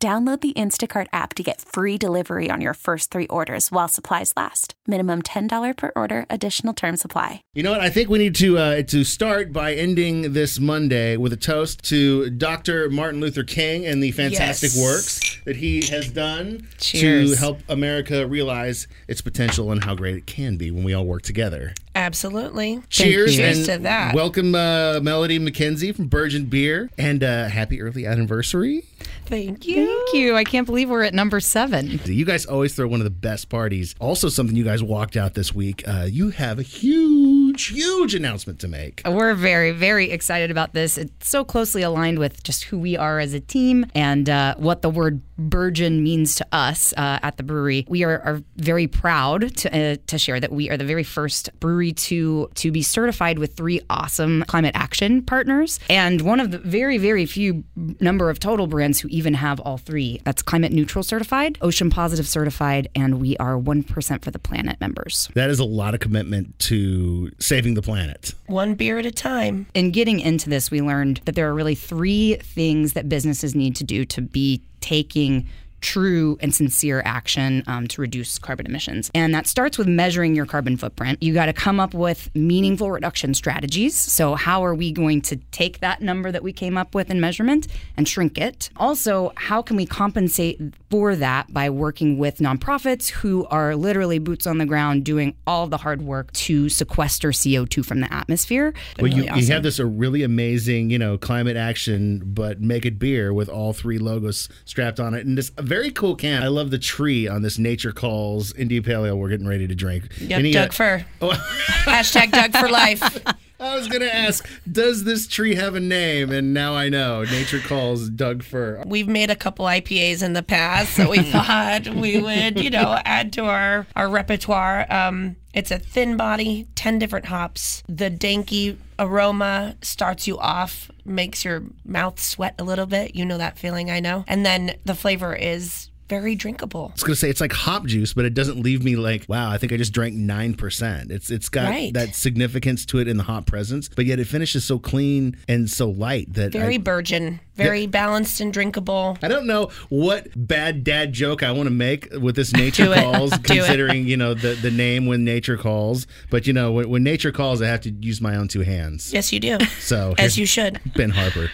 Download the Instacart app to get free delivery on your first three orders while supplies last. Minimum $10 per order, additional term supply. You know what? I think we need to uh, to start by ending this Monday with a toast to Dr. Martin Luther King and the fantastic Yes. works that he has done Cheers. to help America realize its potential and how great it can be when we all work together. Absolutely. Cheers Cheers to that. welcome uh, Melody McKenzie from Burgeon Beer and uh, happy early anniversary. Thank you. Thank you. I can't believe we're at number seven. You guys always throw one of the best parties. Also, something you guys walked out this week. Uh, you have a huge, huge announcement to make. We're very, very excited about this. It's so closely aligned with just who we are as a team and uh, what the word Burgeon means to us uh, at the brewery. We are, are very proud to, uh, to share that we are the very first brewery to to be certified with three awesome climate action partners, and one of the very, very few number of total brands who even have all three. That's climate neutral certified, ocean positive certified, and we are one percent for the planet members. That is a lot of commitment to saving the planet. One beer at a time. in getting into this, we learned that there are really three things that businesses need to do to be taking true and sincere action um, to reduce carbon emissions. And that starts with measuring your carbon footprint. You got to come up with meaningful reduction strategies. So, how are we going to take that number that we came up with in measurement and shrink it? Also, how can we compensate for that by working with nonprofits who are literally boots on the ground doing all the hard work to sequester CO2 from the atmosphere? Well, you, Really you awesome. have this a really amazing, you know, climate action, but make it beer with all three logos strapped on it, and this a very cool can. I love the tree on this Nature Calls India Pale Ale we're getting ready to drink. Yep, Any, Doug uh, Fir. Hashtag Doug for life. I was gonna ask, does this tree have a name? And now I know. Nature Calls Doug Fir. We've made a couple IPAs in the past, so we thought we would, you know, add to our our repertoire. Um, it's a thin body, ten different hops. The danky aroma starts you off, makes your mouth sweat a little bit. You know that feeling, I know. And then the flavor is very drinkable. I was gonna say it's like hop juice, but it doesn't leave me like, wow, I think I just drank nine percent. It's it's got Right. that significance to it in the hop presence, but yet it finishes so clean and so light that Very I, virgin, very balanced and drinkable. I don't know what bad dad joke I want to make with this nature calls, considering you know the the name when nature calls. But you know when, when nature calls, I have to use my own two hands. Yes, you do. So As you should. Ben Harper.